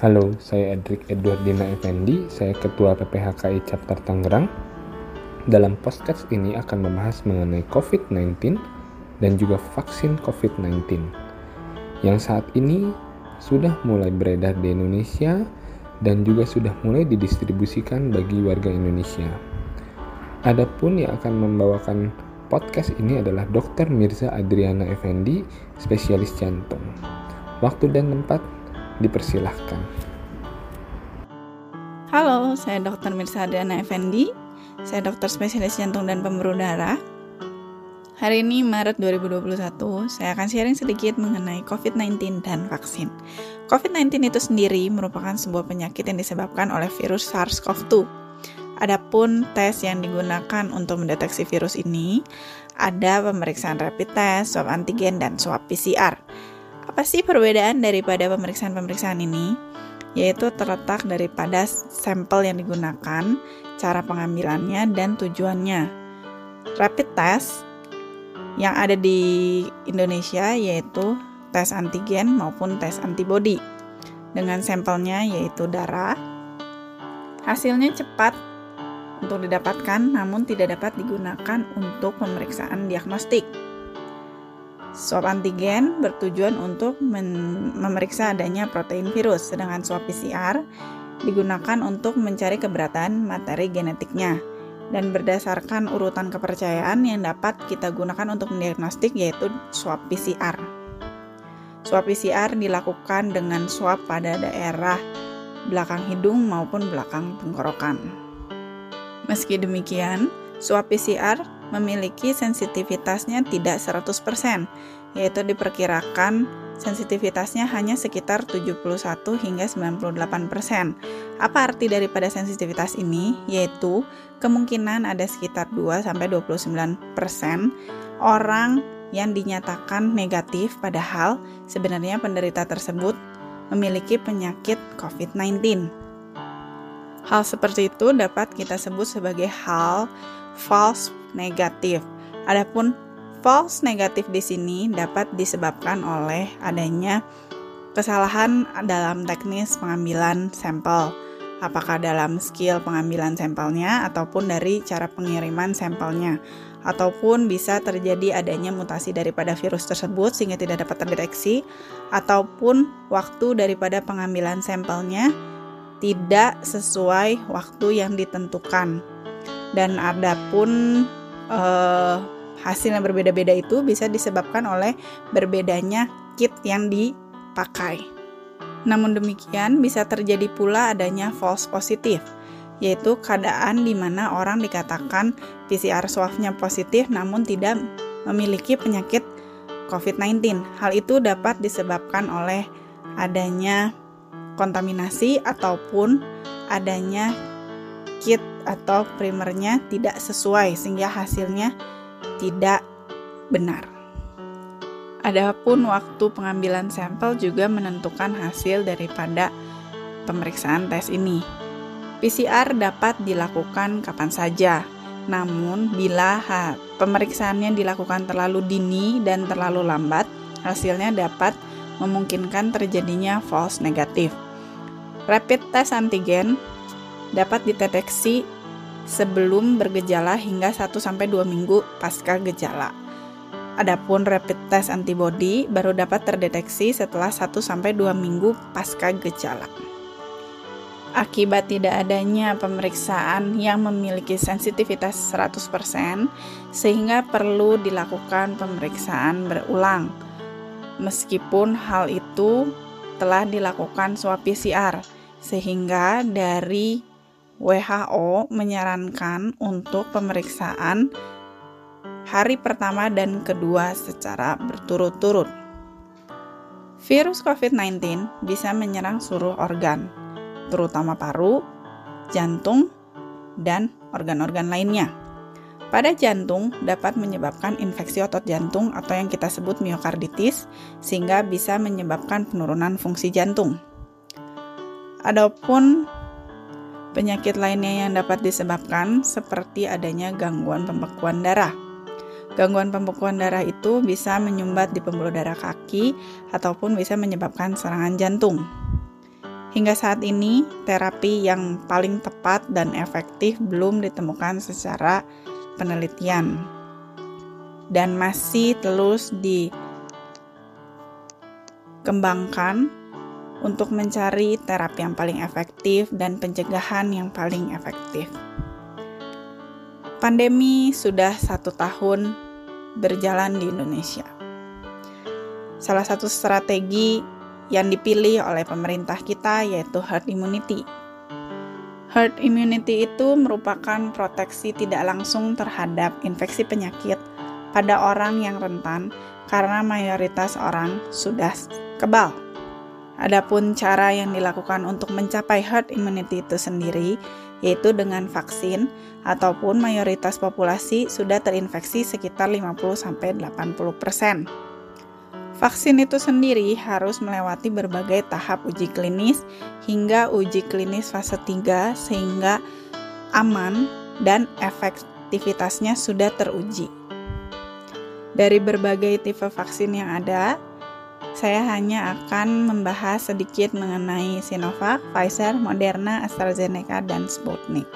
Halo, saya Edric Edwardina Effendi, saya Ketua PPHKI Chapter Tangerang. Dalam podcast ini akan membahas mengenai COVID-19 dan juga vaksin COVID-19 yang saat ini sudah mulai beredar di Indonesia dan juga sudah mulai didistribusikan bagi warga Indonesia. Adapun yang akan membawakan podcast ini adalah Dr. Mirza Adriana Effendi, spesialis jantung. Waktu dan tempat dipersilahkan. Halo, saya Dr. Mirza Adriana Effendi. Saya dokter spesialis jantung dan pembuluh darah. Hari ini Maret 2021, saya akan sharing sedikit mengenai COVID-19 dan vaksin. COVID-19 itu sendiri merupakan sebuah penyakit yang disebabkan oleh virus SARS-CoV-2. Adapun tes yang digunakan untuk mendeteksi virus ini ada pemeriksaan rapid test, swab antigen, dan swab PCR. Apa sih perbedaan daripada pemeriksaan-pemeriksaan ini? Yaitu terletak daripada sampel yang digunakan, cara pengambilannya, dan tujuannya. Rapid test yang ada di Indonesia yaitu tes antigen maupun tes antibody. Dengan sampelnya yaitu darah. Hasilnya cepat untuk didapatkan namun tidak dapat digunakan untuk pemeriksaan diagnostik. Swab antigen bertujuan untuk memeriksa adanya protein virus, sedangkan swab PCR digunakan untuk mencari keberatan materi genetiknya dan berdasarkan urutan kepercayaan yang dapat kita gunakan untuk mendiagnostik yaitu swab PCR. Swab PCR dilakukan dengan swab pada daerah belakang hidung maupun belakang tenggorokan. Meski demikian, swab PCR memiliki sensitivitasnya tidak 100%, yaitu diperkirakan sensitivitasnya hanya sekitar 71 hingga 98%. Apa arti daripada sensitivitas ini? Yaitu kemungkinan ada sekitar 2 sampai 29% orang yang dinyatakan negatif padahal sebenarnya penderita tersebut memiliki penyakit COVID-19. Hal seperti itu dapat kita sebut sebagai hal false negatif. Adapun false negatif di sini dapat disebabkan oleh adanya kesalahan dalam teknis pengambilan sampel. Apakah dalam skill pengambilan sampelnya ataupun dari cara pengiriman sampelnya ataupun bisa terjadi adanya mutasi daripada virus tersebut sehingga tidak dapat terdeteksi ataupun waktu daripada pengambilan sampelnya tidak sesuai waktu yang ditentukan dan ada pun uh, hasil yang berbeda-beda itu bisa disebabkan oleh berbedanya kit yang dipakai. Namun demikian bisa terjadi pula adanya false positif, yaitu keadaan di mana orang dikatakan PCR swabnya positif namun tidak memiliki penyakit COVID-19. Hal itu dapat disebabkan oleh adanya kontaminasi ataupun adanya kit atau primernya tidak sesuai sehingga hasilnya tidak benar. Adapun waktu pengambilan sampel juga menentukan hasil daripada pemeriksaan tes ini. PCR dapat dilakukan kapan saja, namun bila pemeriksaannya dilakukan terlalu dini dan terlalu lambat, hasilnya dapat memungkinkan terjadinya false negatif. Rapid test antigen dapat dideteksi sebelum bergejala hingga 1-2 minggu pasca gejala. Adapun rapid test antibody baru dapat terdeteksi setelah 1-2 minggu pasca gejala. Akibat tidak adanya pemeriksaan yang memiliki sensitivitas 100%, sehingga perlu dilakukan pemeriksaan berulang. Meskipun hal itu telah dilakukan swab PCR, sehingga dari WHO menyarankan untuk pemeriksaan hari pertama dan kedua secara berturut-turut. Virus COVID-19 bisa menyerang seluruh organ, terutama paru, jantung, dan organ-organ lainnya. Pada jantung dapat menyebabkan infeksi otot jantung atau yang kita sebut miokarditis, sehingga bisa menyebabkan penurunan fungsi jantung. Adapun Penyakit lainnya yang dapat disebabkan seperti adanya gangguan pembekuan darah. Gangguan pembekuan darah itu bisa menyumbat di pembuluh darah kaki ataupun bisa menyebabkan serangan jantung. Hingga saat ini, terapi yang paling tepat dan efektif belum ditemukan secara penelitian dan masih terus dikembangkan untuk mencari terapi yang paling efektif dan pencegahan yang paling efektif. Pandemi sudah satu tahun berjalan di Indonesia. Salah satu strategi yang dipilih oleh pemerintah kita yaitu herd immunity. Herd immunity itu merupakan proteksi tidak langsung terhadap infeksi penyakit pada orang yang rentan karena mayoritas orang sudah kebal. Adapun cara yang dilakukan untuk mencapai herd immunity itu sendiri yaitu dengan vaksin ataupun mayoritas populasi sudah terinfeksi sekitar 50-80%. Vaksin itu sendiri harus melewati berbagai tahap uji klinis hingga uji klinis fase 3 sehingga aman dan efektivitasnya sudah teruji. Dari berbagai tipe vaksin yang ada, saya hanya akan membahas sedikit mengenai Sinovac, Pfizer, Moderna, AstraZeneca, dan Sputnik.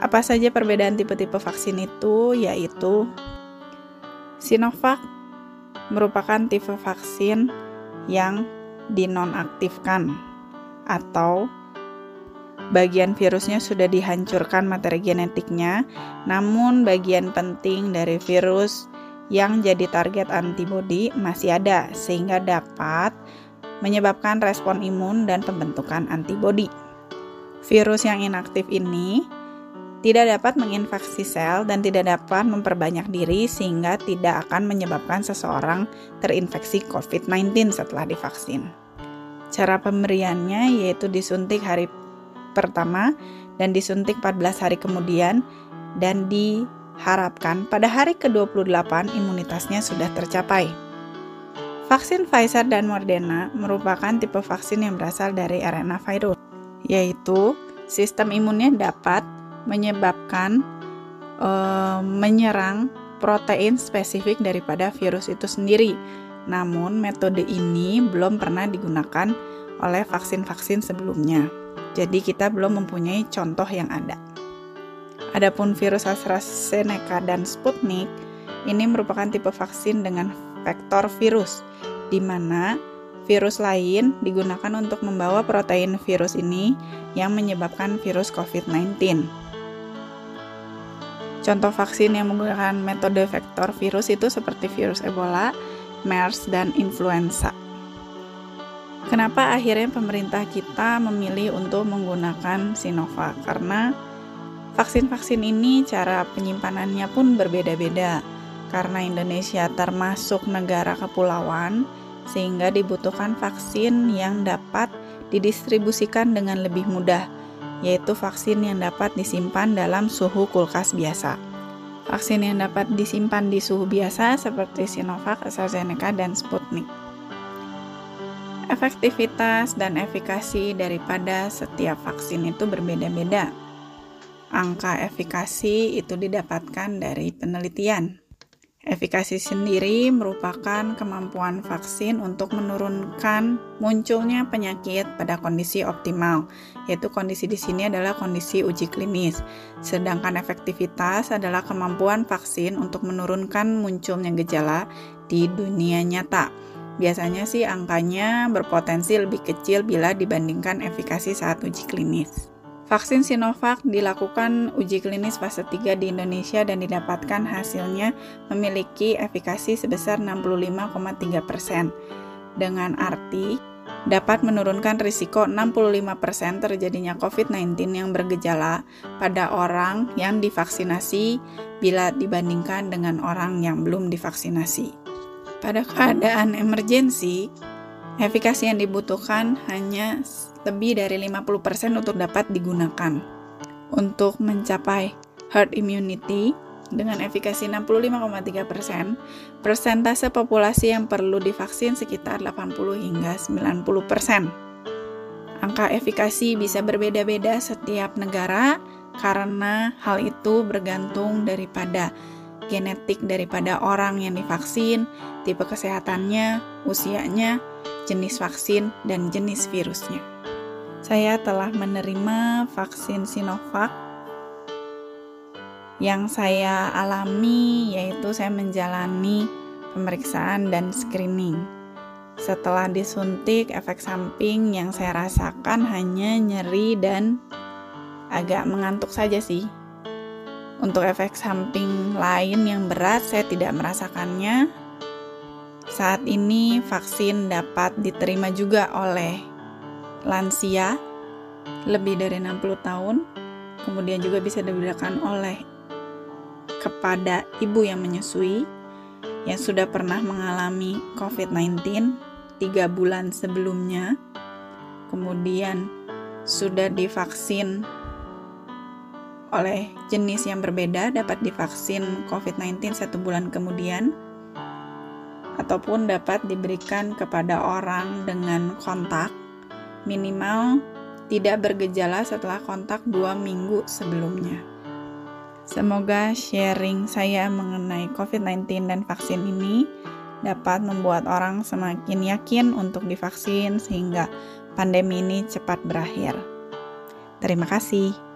Apa saja perbedaan tipe-tipe vaksin itu? Yaitu Sinovac merupakan tipe vaksin yang dinonaktifkan atau bagian virusnya sudah dihancurkan materi genetiknya, namun bagian penting dari virus yang jadi target antibodi masih ada sehingga dapat menyebabkan respon imun dan pembentukan antibodi. Virus yang inaktif ini tidak dapat menginfeksi sel dan tidak dapat memperbanyak diri sehingga tidak akan menyebabkan seseorang terinfeksi COVID-19 setelah divaksin. Cara pemberiannya yaitu disuntik hari pertama dan disuntik 14 hari kemudian dan diharapkan pada hari ke-28 imunitasnya sudah tercapai. Vaksin Pfizer dan Moderna merupakan tipe vaksin yang berasal dari RNA virus, yaitu sistem imunnya dapat menyebabkan uh, menyerang protein spesifik daripada virus itu sendiri. Namun, metode ini belum pernah digunakan oleh vaksin-vaksin sebelumnya. Jadi, kita belum mempunyai contoh yang ada. Adapun virus AstraZeneca dan Sputnik ini merupakan tipe vaksin dengan vektor virus, di mana virus lain digunakan untuk membawa protein virus ini yang menyebabkan virus COVID-19. Contoh vaksin yang menggunakan metode vektor virus itu seperti virus Ebola, MERS, dan influenza. Kenapa akhirnya pemerintah kita memilih untuk menggunakan Sinovac? Karena vaksin-vaksin ini cara penyimpanannya pun berbeda-beda. Karena Indonesia termasuk negara kepulauan, sehingga dibutuhkan vaksin yang dapat didistribusikan dengan lebih mudah yaitu vaksin yang dapat disimpan dalam suhu kulkas biasa. Vaksin yang dapat disimpan di suhu biasa seperti Sinovac, AstraZeneca, dan Sputnik. Efektivitas dan efikasi daripada setiap vaksin itu berbeda-beda. Angka efikasi itu didapatkan dari penelitian. Efikasi sendiri merupakan kemampuan vaksin untuk menurunkan munculnya penyakit pada kondisi optimal, yaitu kondisi di sini adalah kondisi uji klinis. Sedangkan efektivitas adalah kemampuan vaksin untuk menurunkan munculnya gejala di dunia nyata. Biasanya sih angkanya berpotensi lebih kecil bila dibandingkan efikasi saat uji klinis. Vaksin Sinovac dilakukan uji klinis fase 3 di Indonesia dan didapatkan hasilnya memiliki efikasi sebesar 65,3 persen. Dengan arti dapat menurunkan risiko 65% terjadinya COVID-19 yang bergejala pada orang yang divaksinasi bila dibandingkan dengan orang yang belum divaksinasi. Pada keadaan emergensi, efikasi yang dibutuhkan hanya lebih dari 50% untuk dapat digunakan. Untuk mencapai herd immunity dengan efikasi 65,3%, persentase populasi yang perlu divaksin sekitar 80 hingga 90%. Angka efikasi bisa berbeda-beda setiap negara karena hal itu bergantung daripada genetik daripada orang yang divaksin, tipe kesehatannya, usianya, jenis vaksin, dan jenis virusnya. Saya telah menerima vaksin Sinovac yang saya alami yaitu saya menjalani pemeriksaan dan screening. Setelah disuntik, efek samping yang saya rasakan hanya nyeri dan agak mengantuk saja sih. Untuk efek samping lain yang berat, saya tidak merasakannya. Saat ini, vaksin dapat diterima juga oleh lansia lebih dari 60 tahun, kemudian juga bisa diberikan oleh kepada ibu yang menyusui yang sudah pernah mengalami COVID-19 tiga bulan sebelumnya, kemudian sudah divaksin oleh jenis yang berbeda dapat divaksin COVID-19 satu bulan kemudian ataupun dapat diberikan kepada orang dengan kontak minimal tidak bergejala setelah kontak dua minggu sebelumnya. Semoga sharing saya mengenai COVID-19 dan vaksin ini dapat membuat orang semakin yakin untuk divaksin sehingga pandemi ini cepat berakhir. Terima kasih.